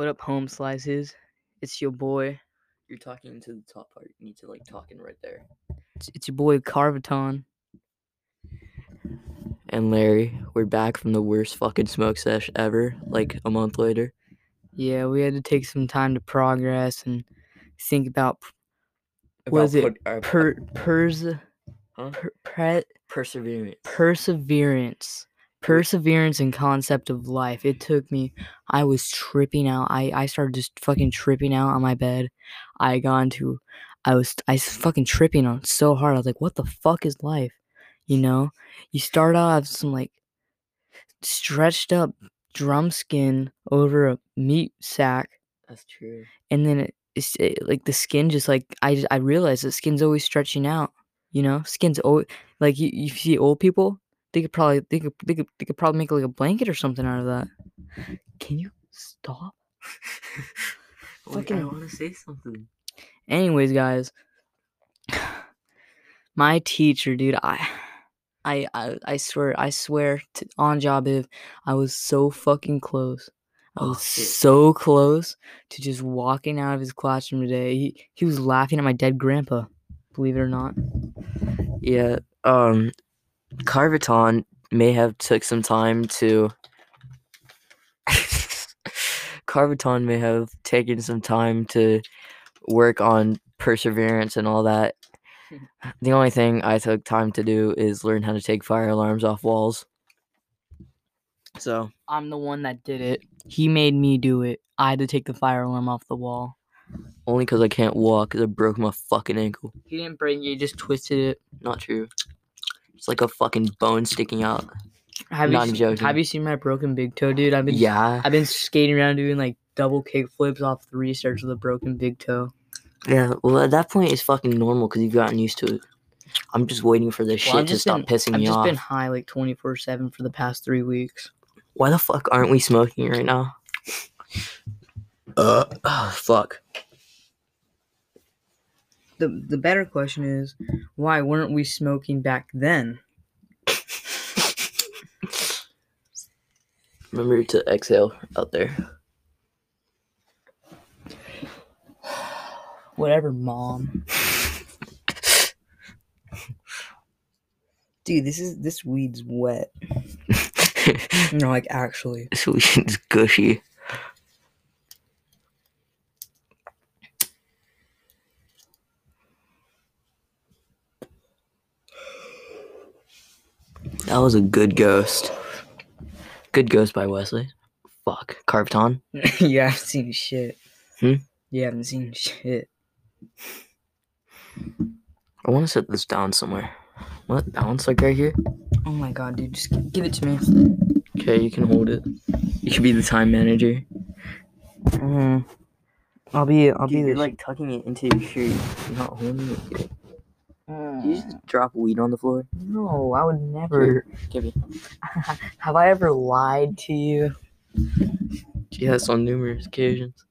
What up, home slices? It's your boy. You're talking to the top part. You need to like talking right there. It's, it's your boy Carvaton. And Larry, we're back from the worst fucking smoke sesh ever. Like a month later. Yeah, we had to take some time to progress and think about About is it? put- uh, per pers huh? per, pre, perseverance. perseverance perseverance and concept of life it took me i was tripping out i i started just fucking tripping out on my bed i got into i was i was fucking tripping on so hard i was like what the fuck is life you know you start off some like stretched up drum skin over a meat sack That's true. and then it, it's it, like the skin just like I just- I realized the skin's always stretching out. You know, skin's always like you, you see old people. They could probably they could they could they could probably make like a blanket or something out of that. Can you stop? Wait, I want to say something. Anyways, guys, my teacher, dude, I. I, I, I swear I swear to, on job if I was so fucking close. I Oh, was shit. so close to just walking out of his classroom today. He he was laughing at my dead grandpa. Believe it or not. Yeah. Um, Carvaton may have took some time to. Carvaton may have taken some time to work on perseverance and all that. The only thing I took time to do is learn how to take fire alarms off walls. So I'm the one that did it. He made me do it. I had to take the fire alarm off the wall. only because I can't walk, because I broke my fucking ankle. He didn't break it. He just twisted it. Not true. It's like a fucking bone sticking out. Have Not you se- joking. have you seen my broken big toe, dude? I've been Yeah. I've been skating around doing like double kick flips off three stairs with a broken big toe. Yeah. Well, at that point, it's fucking normal because you've gotten used to it. I'm just waiting for this Well, shit to stop been- pissing I've me off. I've just been high like 24 seven for the past three weeks. Why the fuck aren't we smoking right now? Uh, oh, fuck. The the better question is, why weren't we smoking back then? Remember to exhale out there. Whatever, mom. Dude, this is this weed's wet. No, like actually. Sweet's gushy. That was a good ghost. Good ghost by Wesley. Fuck. Carvaton. you haven't seen shit. Hmm? You haven't seen shit. I want to set this down somewhere. What? Balance like right here? Oh my god, dude, just give it to me. Okay, you can hold it. You should be the time manager. Mm. I'll be I'll be Dude, the you're like tucking it into your shirt. You're not holding it. good. Did you just drop weed on the floor? No, I would never. Give me. Have I ever lied to you? Yes, on numerous occasions.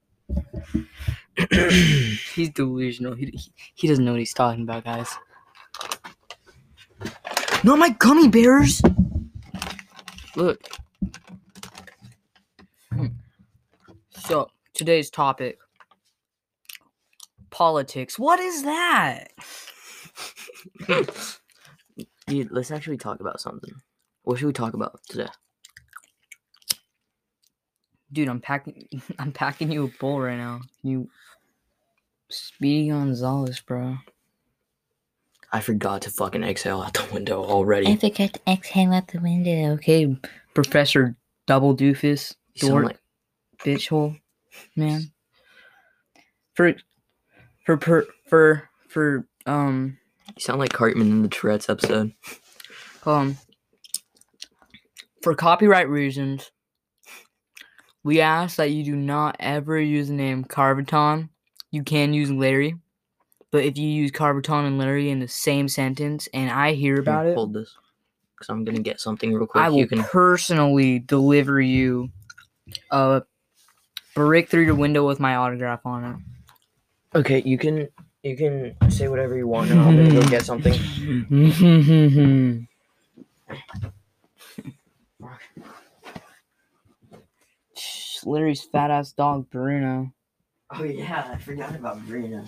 He's delusional. He, he, he doesn't know what he's talking about, guys. Not my gummy bears. Look, hmm. So today's topic: politics. What is that? Dude, let's actually talk about something. What should we talk about today? Dude, I'm packing. I'm packing you a bowl right now. You, Speedy Gonzalez, bro. I forgot to fucking exhale out the window already. I forgot to exhale out the window. Okay, Professor Double Doofus, You sound dork, like bitch hole, man. For, for, for, for, for, um, you sound like Cartman in the Tourette's episode. um, for copyright reasons, we ask that you do not ever use the name Carvaton. You can use Larry, but if you use Carvaton and Larry in the same sentence, and I hear about it, Hold this, because I'm gonna get something real quick. I will you can. personally deliver you a brick through your window with my autograph on it. Okay, you can. You can say whatever you want, and I'm gonna go get something. Larry's fat ass dog, Bruno. Oh yeah, I forgot about Bruno.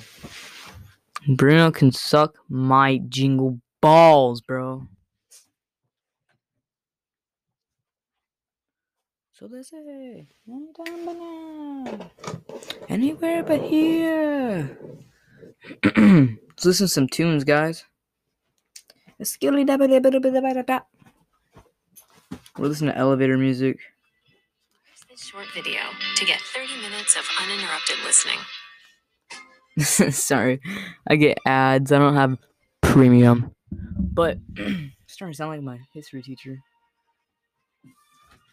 Bruno can suck my jingle balls, bro. So they say, anytime but now. Anywhere but here. Let's listen to some tunes, guys. We're listening to elevator music. this short video to get 30 minutes of uninterrupted listening. Sorry, I get ads. I don't have premium, but it's starting to sound like my history teacher.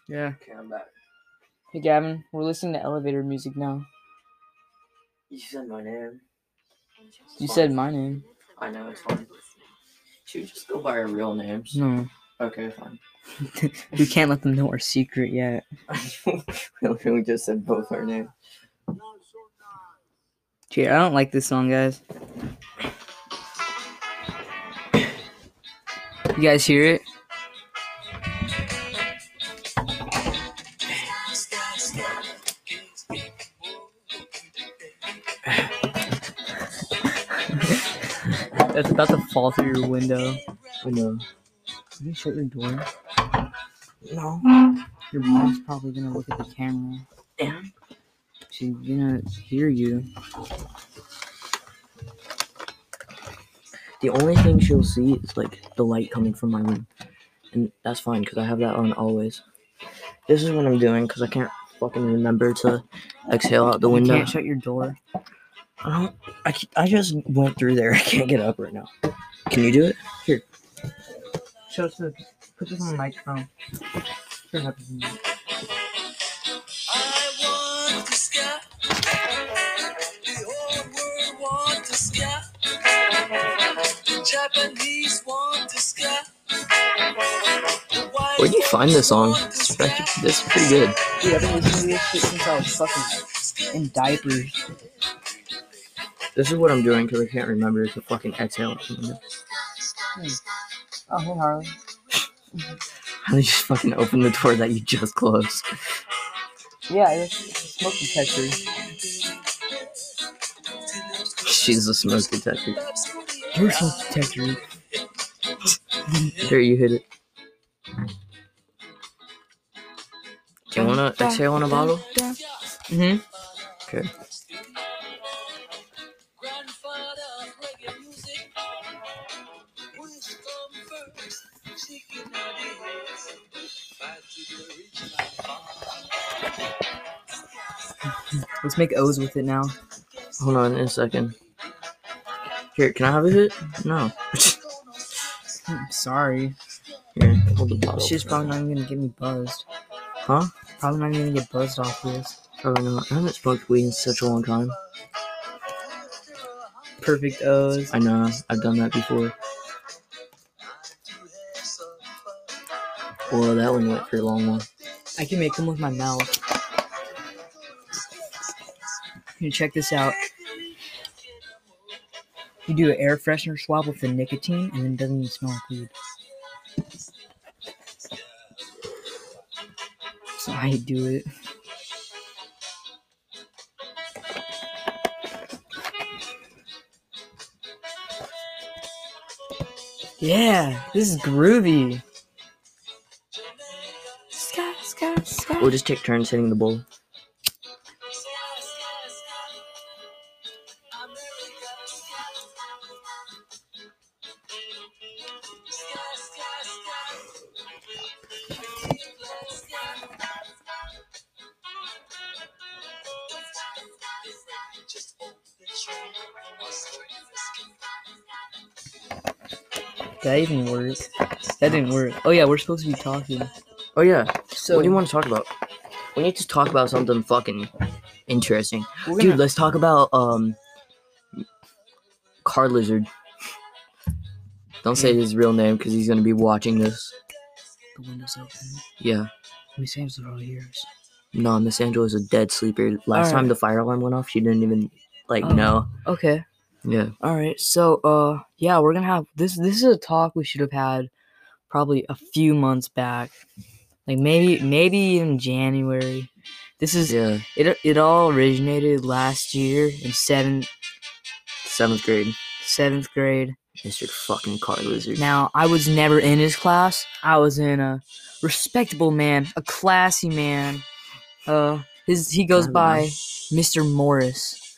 Yeah. Okay, I'm back. Hey Gavin, we're listening to elevator music now. You said my name. You said my name. I know it's fine. Should we just go by our real names? No, Okay, fine. we can't let them know our secret yet. we literally just said both our names. Gee, I don't like this song, guys. You guys hear it? That's about to fall through your window. I know. Can you shut your door? No. Your mom's probably gonna look at the camera. Damn. She's gonna hear you. The only thing she'll see is like the light coming from my room, and that's fine because I have that on always. This is what I'm doing because I can't fucking remember to exhale out the You window. can't shut your door. I don't. I, I just went through there. I can't get up right now. Can you do it? Here. Show us the. Put this on the microphone. Turn up. I want to sky. The whole world want to sky. The Japanese want to sky. The white Where'd you find this song? This is this is pretty good. Dude, I've been listening to this shit since I was fucking in diapers. This is what I'm doing because I can't remember to fucking exhale. out. Oh, hey Harley. How do you just fucking open the door that you just closed? Yeah, it's it's a smoke detector. She's a smoke detector. Your smoke detector. Here, you hit it. Do you wanna exhale on a bottle? Mm-hmm. Okay. Make O's with it now. Hold on a second. Here, can I have a hit? No. Hmm, Sorry. Here, hold the bottle. She's probably not even gonna get me buzzed. Huh? Probably not even gonna get buzzed off this. Probably not. I haven't smoked weed in such a long time. Perfect O's. I know. I've done that before. Well, that one went for a long one. I can make them with my mouth. Here, check this out. You do an air freshener swab with the nicotine, and then it doesn't even smell like weed. So I do it. Yeah, this is groovy. We'll just take turns hitting the bowl. That even work? That didn't work. Oh yeah, we're supposed to be talking. Oh yeah. So what do you want to talk about? We need to talk about something fucking interesting. Dude, gonna- let's talk about um Car Lizard. Don't say his real name because he's gonna be watching this. the windows open. Yeah. Miss Angela hears. No, Miss Angela is a dead sleeper. Last time the fire alarm went off, she didn't even like Oh. know. Okay. Yeah. All right. So, uh, yeah, we're gonna have this. This is a talk we should have had probably a few months back, like maybe maybe even January. This is Yeah, it. It all originated last year in seventh seventh grade. seventh grade. Mr. fucking car lizard. Now I was never in his class. I was in a respectable man, a classy man. Uh, his he goes by nice. Mr. Morris.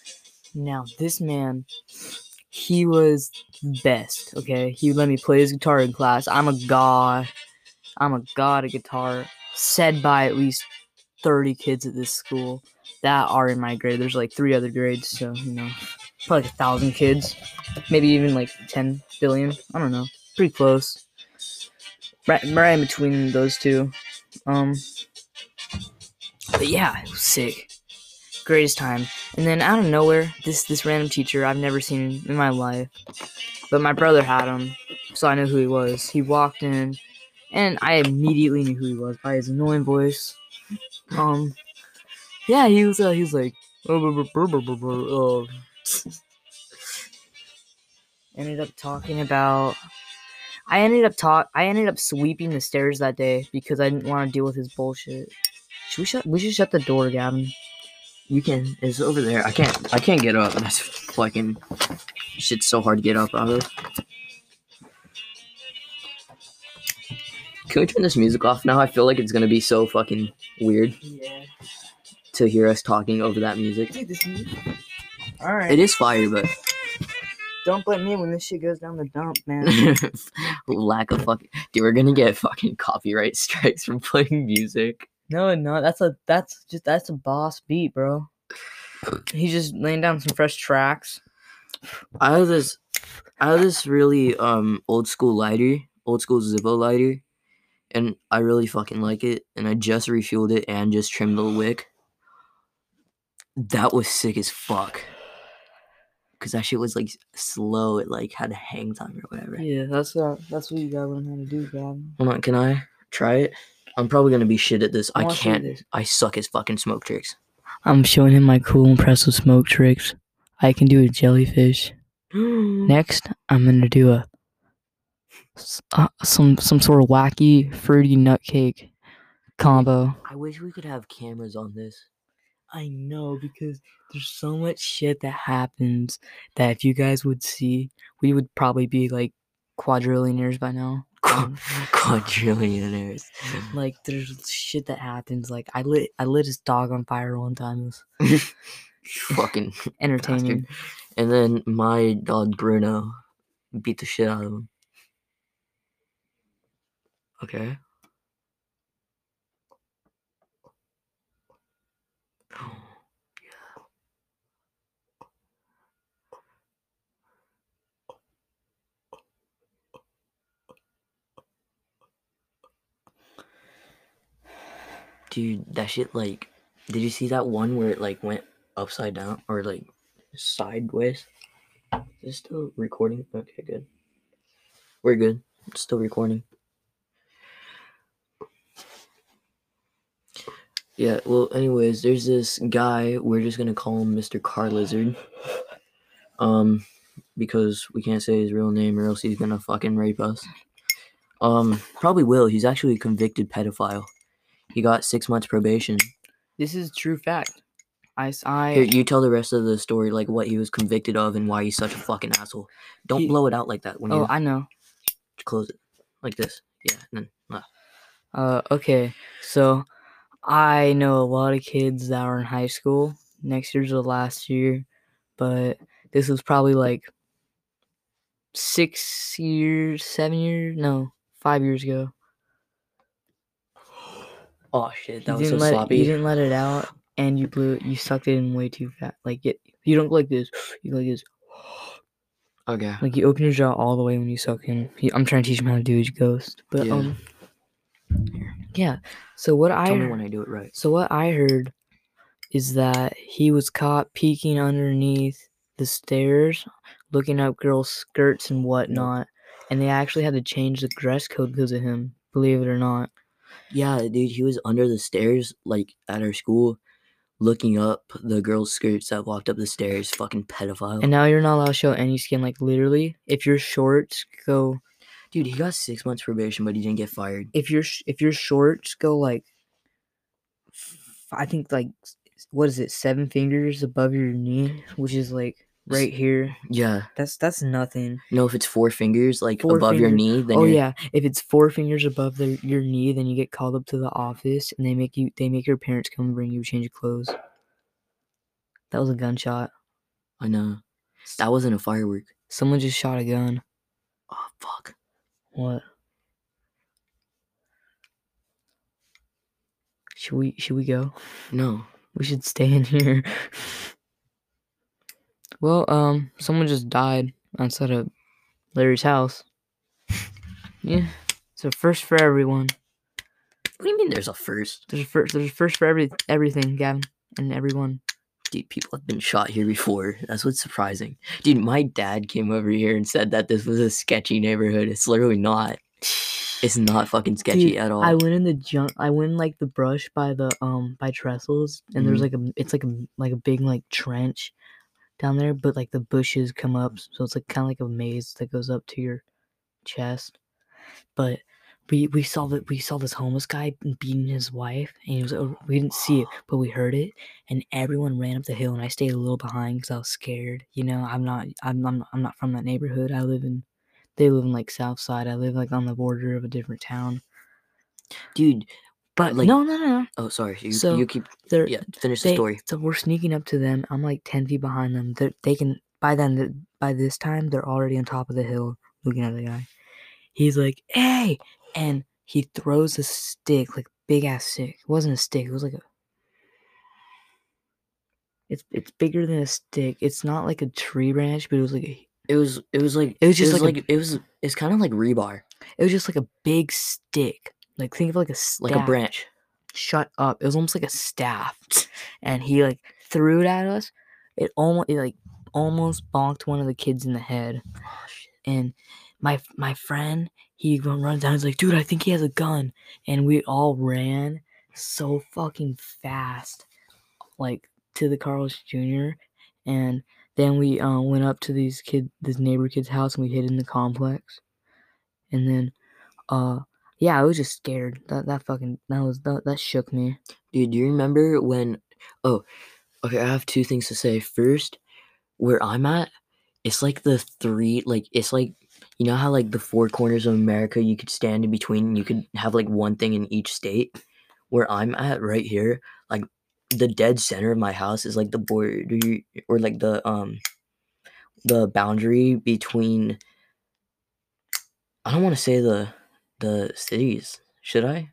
Now this man, he was best. Okay, he would let me play his guitar in class. I'm a god. I'm a god at guitar. Said by at least thirty kids at this school that are in my grade. There's like three other grades, so you know, probably like a thousand kids, maybe even like ten billion. I don't know, pretty close. Right, right in between those two. Um, but yeah, it was sick. Greatest time. And then out of nowhere, this this random teacher I've never seen in my life, but my brother had him, so I knew who he was. He walked in, and I immediately knew who he was by his annoying voice. Um, yeah, he was. Uh, he was like, uh, ended up talking about. I ended up talk. I ended up sweeping the stairs that day because I didn't want to deal with his bullshit. Should we shut? We should shut the door, Gavin. You can. It's over there. I can't. I can't get up. That's fucking. Shit's so hard to get up out of. Can we turn this music off now? I feel like it's gonna be so fucking weird Yeah. to hear us talking over that music. All right. It is fire, but Don't blame me when this shit goes down the dump, man. lack of fucking. Dude, we're gonna get fucking copyright strikes from playing music. No, no, that's a that's just that's a boss beat, bro. He's just laying down some fresh tracks. I have this. I have this really um old school lighter, old school Zippo lighter, and I really fucking like it. And I just refueled it and just trimmed the wick. That was sick as fuck. Cause that shit was like slow. It like had a hang time or whatever. Yeah, that's uh, that's what you gotta learn how to do, Gavin. Hold on, can I try it? I'm probably gonna be shit at this. I can't. I suck at fucking smoke tricks. I'm showing him my cool, impressive smoke tricks. I can do a jellyfish. Next, I'm gonna do a uh, some some sort of wacky fruity nut cake combo. I wish we could have cameras on this. I know because there's so much shit that happens that if you guys would see, we would probably be like quadrillionaires by now. Um, Quadrillionaires. like there's shit that happens. Like I lit I lit his dog on fire one time. Fucking entertaining. And then my dog Bruno beat the shit out of him. Okay. Dude, that shit like did you see that one where it like went upside down or like sideways? Is it still recording? Okay, good. We're good. It's still recording. Yeah, well, anyways, there's this guy. We're just gonna call him Mr. Car Lizard. Um, because we can't say his real name or else he's gonna fucking rape us. Um, probably will. He's actually a convicted pedophile. He got six months probation. This is true fact. I, I Here, you tell the rest of the story, like what he was convicted of and why he's such a fucking asshole. Don't He- blow it out like that when oh you I know. close it, like this. Yeah, and then uh, Uh, okay, so I know a lot of kids that are in high school. Next year's the last year, but this was probably like six years, seven years, no, five years ago. Oh shit, that you was so let sloppy. you didn't let it out, and you blew it. You sucked it in way too fast. Like it, you don't go like this. You go like this. Okay. Like you open your jaw all the way when you suck in. I'm trying to teach him how to do his ghost, but Yeah. um, yeah. So what I Tell me heard- when I do it right. So what I heard is that he was caught peeking underneath the stairs, looking up girls' skirts and whatnot, and they actually had to change the dress code because of him. Believe it or not. Yeah, dude, he was under the stairs, like at our school, looking up the girls' skirts that walked up the stairs. Fucking pedophile. And now you're not allowed to show any skin. Like literally, if your shorts go, dude, he got six months probation, but he didn't get fired. if your sh- if your shorts go like f- I think like what is it, seven fingers above your knee, which is like right here. Yeah. That's that's nothing. No, if it's four fingers like Four above your knee, then oh you're, yeah, if it's four fingers above the, your knee, then you get called up to the office and they make you they make your parents come and bring you a change of clothes. That was a gunshot. I know. That wasn't a firework. Someone just shot a gun. Oh fuck. What? Should we should we go? No. We should stay in here. well, um, someone just died outside of Larry's house. Yeah, it's a first for everyone. What do you mean there's a first? There's a first. There's a first for every everything, Gavin, and everyone. Dude, people have been shot here before. That's what's surprising. Dude, my dad came over here and said that this was a sketchy neighborhood. It's literally not. It's not fucking sketchy Dude, at all. I went in the junk. I went in like the brush by the um by trestles, and there's Mhm. like a it's like a like a big like trench down there, but like the bushes come up, so it's like kind of like a maze that goes up to your chest. But we we saw that we saw this homeless guy beating his wife, and he was we didn't see it, but we heard it, and everyone ran up the hill, and I stayed a little behind because I was scared. You know, I'm not I'm I'm I'm not from that neighborhood. I live in they live in like South Side. I live like on the border of a different town. Dude, But Like- no, no, no, no. oh sorry. You, So, you keep They're yeah, finish the story. So we're sneaking up to them. I'm like ten feet behind them. They they can by then by this time they're already on top of the hill looking at the guy. He's like, "Hey!" and he throws a stick, like big ass stick. It wasn't a stick. It was like a. It's it's bigger than a stick. It's not like a tree branch, but it was like a, It was it was like It was just like a- like it was it's kind of like rebar. it was just like a big stick. Like think of like a staff. Like a branch. shut up. It was almost like a staff. And he like threw it at us. It almost it like almost bonked one of the kids in the head. Oh shit. And my my friend, he runs down, he's like, dude, I think he has a gun. And we all ran so fucking fast, like to the Carl's Jr. And then we uh, went up to these kid this neighbor kid's house and we hid in the complex. And then uh yeah, I was just scared. That that fucking that was that, that shook me. Dude, do you remember when oh okay, I have two things to say. First, where I'm at, it's like the three like it's like you know how like the four corners of America you could stand in between and you could have like one thing in each state. Where I'm at right here, like the dead center of my house is like the border or like the um the boundary between I don't want to say the the cities. Should I?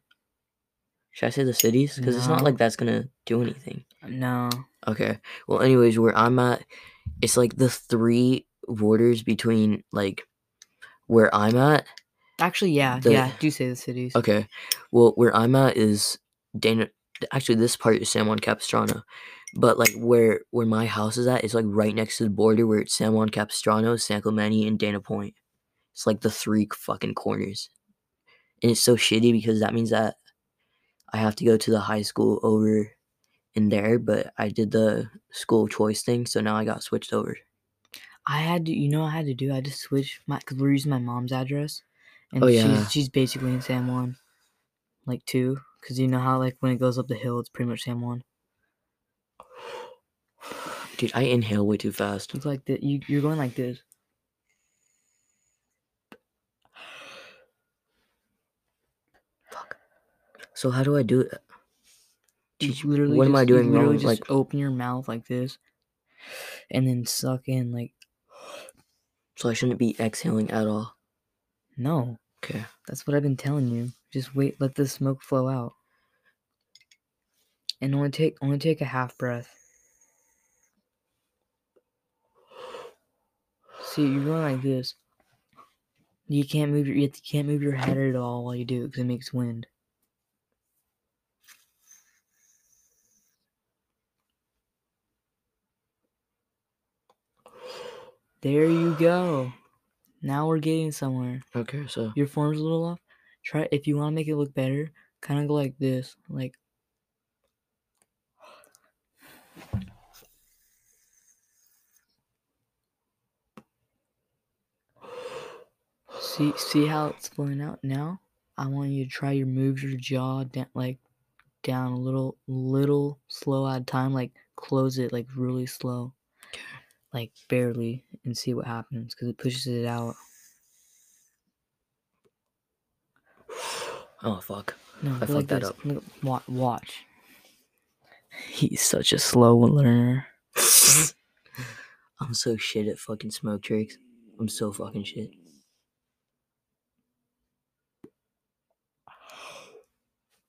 Should I say the cities? Because it's not No. like that's gonna do anything. No. Okay. Well, anyways, where I'm at, it's like the three borders between like where I'm at. Actually, yeah, The- yeah. Do say the cities. Okay. Well, where I'm at is Dana. Actually, this part is San Juan Capistrano, but like where where my house is at is like right next to the border where it's San Juan Capistrano, San Clemente, and Dana Point. It's like the three fucking corners, and it's so shitty because that means that I have to go to the high school over in there, but I did the school choice thing, so now I got switched over. I had to, you know, I had to do. I had to switch my because we're using my mom's address, and Oh, yeah. she's she's basically in San Juan, like two. Because you know how like when it goes up the hill, it's pretty much San Juan. Dude, I inhale way too fast. It's like that. You you're going like this. So how do I do it? Teach- what am I doing wrong? Just Like- open your mouth like this, and then suck in like So I shouldn't be exhaling at all. no. Okay. That's what I've been telling you. Just wait, let the smoke flow out. And only take only take a half breath. See, you're going like this. You can't move your you can't move your head at all while you do it because it makes wind. There you go. Now we're getting somewhere Okay, so your form's a little off, try if you want to make it look better, kind of go like this, like see see how it's flowing out now. I want you to try your moves your jaw down like down a little, little slow at a time. Like close it like really slow, like barely, and see what happens because it pushes it out. Oh fuck. No, I fucked like that this. up. Look, wa- watch. He's such a slow learner. I'm so shit at fucking smoke tricks. I'm so fucking shit.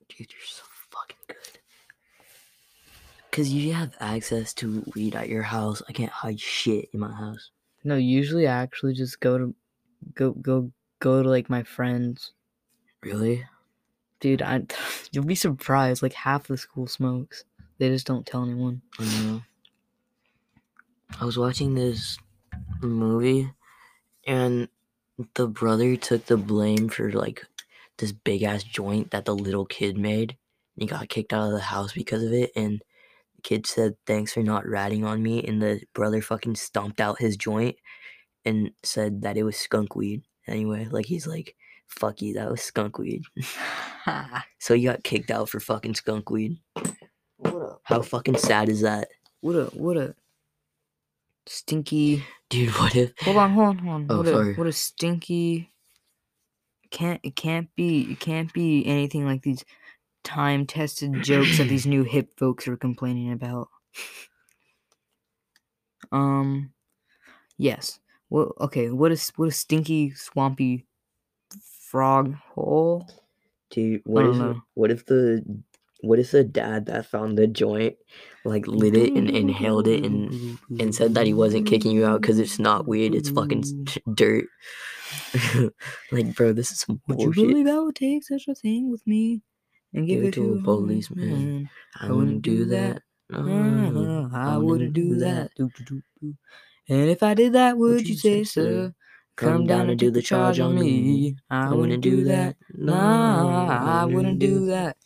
Dude, you're so. Cause you have access to weed at your house. I can't hide shit in my house. No, usually I actually just go to go go go to like my friends. Really? Dude, I you'll be surprised. Like half the school smokes. They just don't tell anyone. I know. I was watching this movie and the brother took the blame for like this big ass joint that the little kid made. He got kicked out of the house because of it and kid said thanks for not ratting on me and the brother fucking stomped out his joint and said that it was skunk weed. Anyway, like he's like, fuck you, that was skunk weed. so he got kicked out for fucking skunk weed. what a How fucking sad is that? what a what a stinky. Dude, what if Hold on, hold on, hold on. Oh, what sorry. a what a stinky. Can't it can't be it can't be anything like these time tested jokes that these new hip folks are complaining about. Um, yes. Well, okay. What is what a stinky swampy frog hole? Dude, what is know. what if the what if the dad that found the joint like lit it and inhaled it and and said that he wasn't kicking you out because it's not weed, it's fucking dirt. like, bro, this is some Would you bullshit. believe I would take such a thing with me and give, it to a policeman? I wouldn't do that. No, I wouldn't do that. And if I did that, would you say so? Come down and do the charge on me. I wouldn't do that. Nah, I wouldn't do that.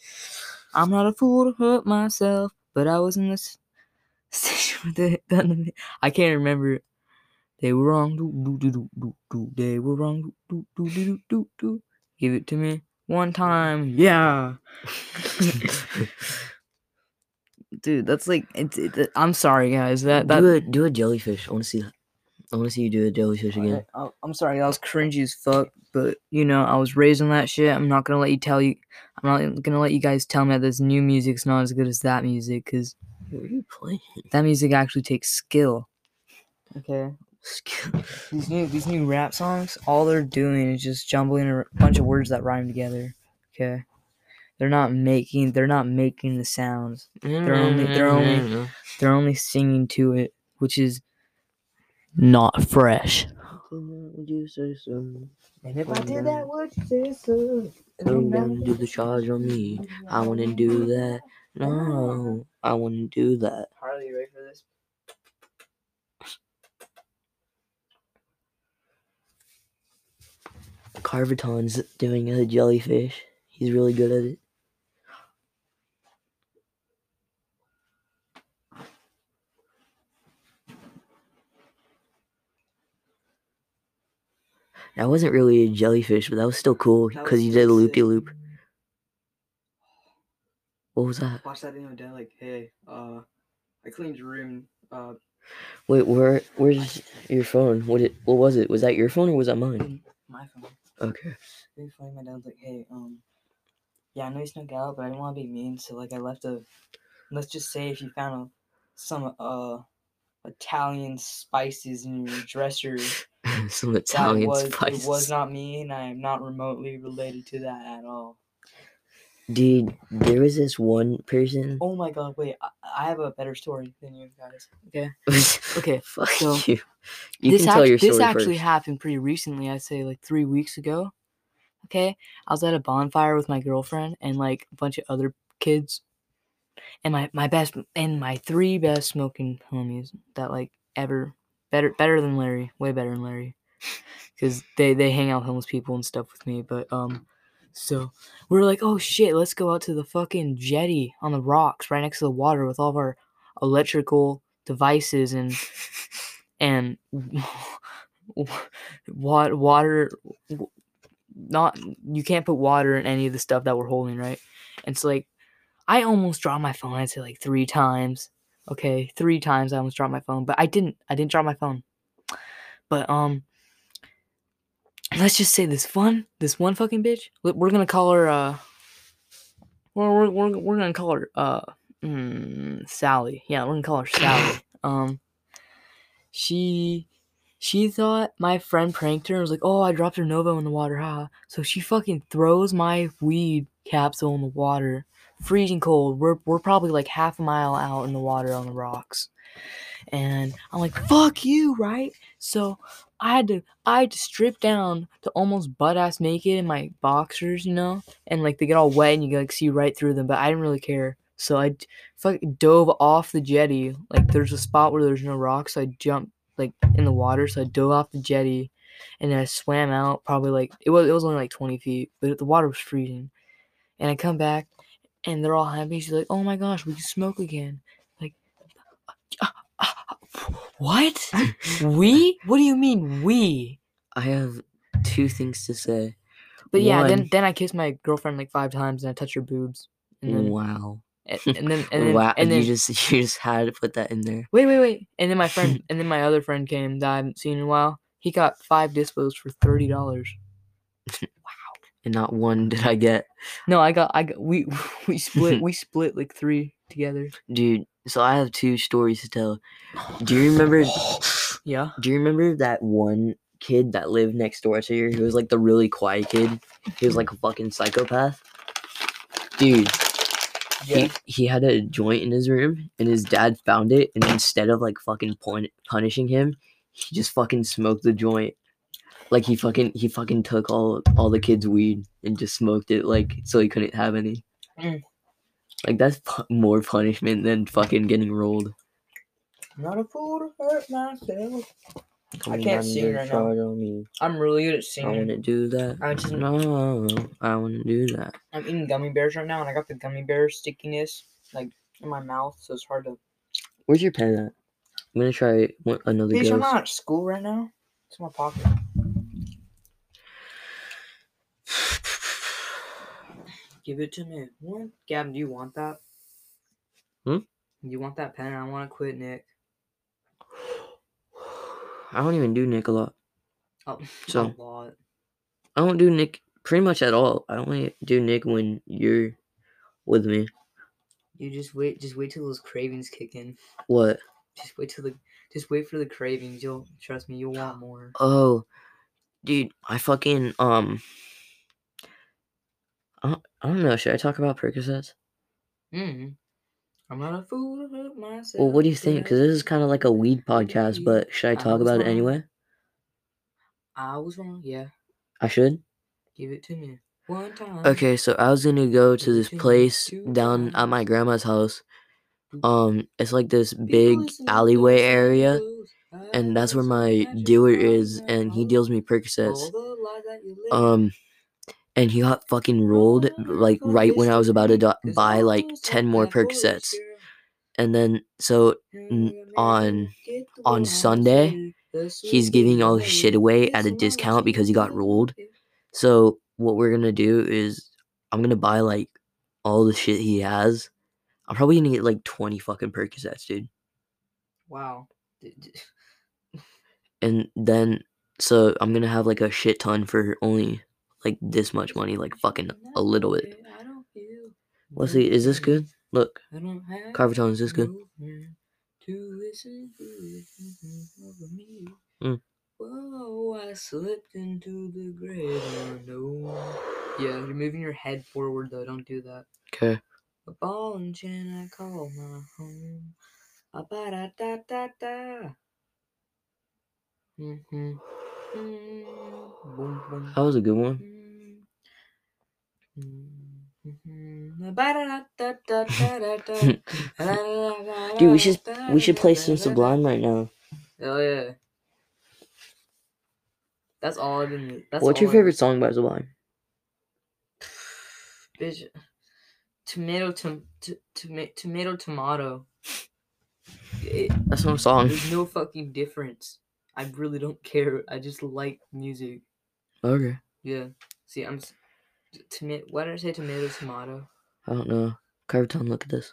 I'm not a fool to hurt myself, but I was in this station with the gun. to me. I can't remember. They were wrong. Do, do, do, do, do, do. They were wrong. Do, do, do, do, do, do. Give it to me one time. Yeah. Dude, that's like it's, it, I'm sorry guys. That that do a do a jellyfish. I want to see. I want to see you do a jellyfish again. I, am sorry, that was cringy as fuck. But you know, I was raised on that shit. I'm not gonna let you tell you. I'm not gonna let you guys tell me that this new music's not as good as that music, because What are you playing? that music actually takes skill. Okay. Skill. These new these new rap songs, all they're doing is just jumbling a bunch of words that rhyme together. Okay. They're not making they're not making the sounds. They're only- they're only- mm-hmm. They're only singing to it, which is not fresh. Mm-hmm. Would you say so? And if I did that, would you say so? Come down and do the charge on me. I wouldn't do that. No, I wouldn't do that. Harley, you ready for this? Carvaton's doing a jellyfish. He's really good at it. That wasn't really a jellyfish, but that was still cool because you did a loopy loop. What was that? Watch that video dad like, hey, uh I cleaned your room. Uh Wait, where? Where's your phone? What it? What was it? Was that your phone or was that mine? my phone. Okay. Funny, my dad's like, hey, um yeah, I know you snuck out, but I didn't want to be mean, so like I left a let's just say if you found a, some uh Italian spices in your dresser, Some that Italian was spices. it was not me, and I am not remotely related to that at all. Dude, there was this one person. Oh my god, wait, I, I have a better story than you guys. Okay. Okay, Fuck so you. You this can tell act- your story this actually first. happened pretty recently. I'd say like three weeks ago. Okay, I was at a bonfire with my girlfriend and like a bunch of other kids, and my my best and my three best smoking homies that like ever better better than Larry, way better than Larry, because they they hang out homeless people and stuff with me. But um, so we are like, oh shit, let's go out to the fucking jetty on the rocks right next to the water with all of our electrical devices and and what water not you can't put water in any of the stuff that we're holding right and so like I almost dropped my phone. I'd say like three times. Okay, three times I almost dropped my phone, but I didn't. I didn't drop my phone. But um, let's just say this one, this one fucking bitch. we- We're gonna call her uh. We're we're we're, we're gonna call her uh mm, Sally. Yeah, we're gonna call her Sally. um, she she thought my friend pranked her and was like, "Oh, I dropped her Novo in the water, ha." So she fucking throws my weed capsule in the water, freezing cold. We're we're probably like half a mile out in the water on the rocks, and I'm like, "Fuck you!" Right? So I had to I had to strip down to almost butt ass naked in my boxers, you know, and like they get all wet and you can like see right through them. But I didn't really care, so I fucking dove off the jetty. Like there's a spot where there's no rocks, so I jumped like in the water. So I dove off the jetty, and I swam out. Probably like it was it was only like 20 feet, but the water was freezing. And I come back, and they're all happy. She's like, "Oh my gosh, we can smoke again." Like, what? we? What do you mean we? I have two things to say. But yeah, then then I kissed my girlfriend like five times, and I touched her boobs. And then, wow. and, and then and then, wow. and then you just you just had to put that in there. wait, wait, wait. And then my friend, and then my other friend came that I haven't seen in a while. He got five dispos for thirty dollars. Wow. And not one did I get. No, I got, I got, we we split, we split like three together. Dude, so I have two stories to tell. Do you remember Yeah. do you remember that one kid that lived next door to you who was like the really quiet kid? He was like a fucking psychopath. Dude, he, he had a joint in his room and his dad found it and instead of like fucking pun- punishing him, he just fucking smoked the joint. Like he fucking he fucking took all all the kids' weed and just smoked it like so he couldn't have any. Mm. Like that's pu- more punishment than fucking getting rolled. Not a fool to hurt myself. Coming can't sing right now. me. I'm really good at I singing. to do that. I just, No, I want to do that. I'm eating gummy bears right now, and I got the gummy bear stickiness like in my mouth, so it's hard to. Where's your pen at? I'm gonna try one, another Bitch, I'm ghost. not at school right now. It's in my pocket. Give it to me. What? Gavin, do you want that? Hmm? You want that pen? I want to quit, Nick. I don't even do Nick a lot. Oh, So- a lot. I don't do Nick pretty much at all. I only do Nick when you're with me. You just wait. Just wait till those cravings kick in. What? Just wait till the. Just wait for the cravings. You'll trust me. You'll want more. Oh, dude, I fucking um. I don't, I don't know. Should I talk about Percocets? Mm. I'm not a fool to hurt myself. Well, what do you think? Because this is kind of like a weed podcast, but should I I talk was about it anyway? I was wrong. Yeah, I should. give it to me one time. Okay, so I was gonna go to this place down at my grandma's house. Um, it's like this big alleyway area, and that's where my dealer is, and he deals me Percocets. the lies that you live. Um, and he got fucking rolled like right when I was about to do- buy like ten more Percocets, and then so on on Sunday, he's giving all his shit away at a discount because he got rolled. So what we're gonna do is I'm gonna buy like all the shit he has. I'm probably gonna get like 20 fucking Percocets, dude. Wow. And then so I'm gonna have like a shit ton for only like this much money, like fucking a little bit. I Let's see, is this good? Look, I don't have Carvaton, is this good? movement To listen to listen over me. Mm. Whoa, I slipped into the grave unknown. Yeah, you're moving your head forward though. Don't do that. Okay. A ball and chain I call my home. A ba da da da da. Mm-hmm. Mm, boom. That was a good one. Mm-hmm. Dude, we should we should play some Sublime right now. Oh yeah. That's all I've been. That's What's your I've- favorite song by Sublime? Bitch. Tomato, tom, t- toma- tomato, tomato. It, That's no song. there's no fucking difference. I really don't care. I just like music. Okay. Yeah. See, I'm. Tomato. Why did I say tomato, tomato? I don't know. Carvaton, look at this.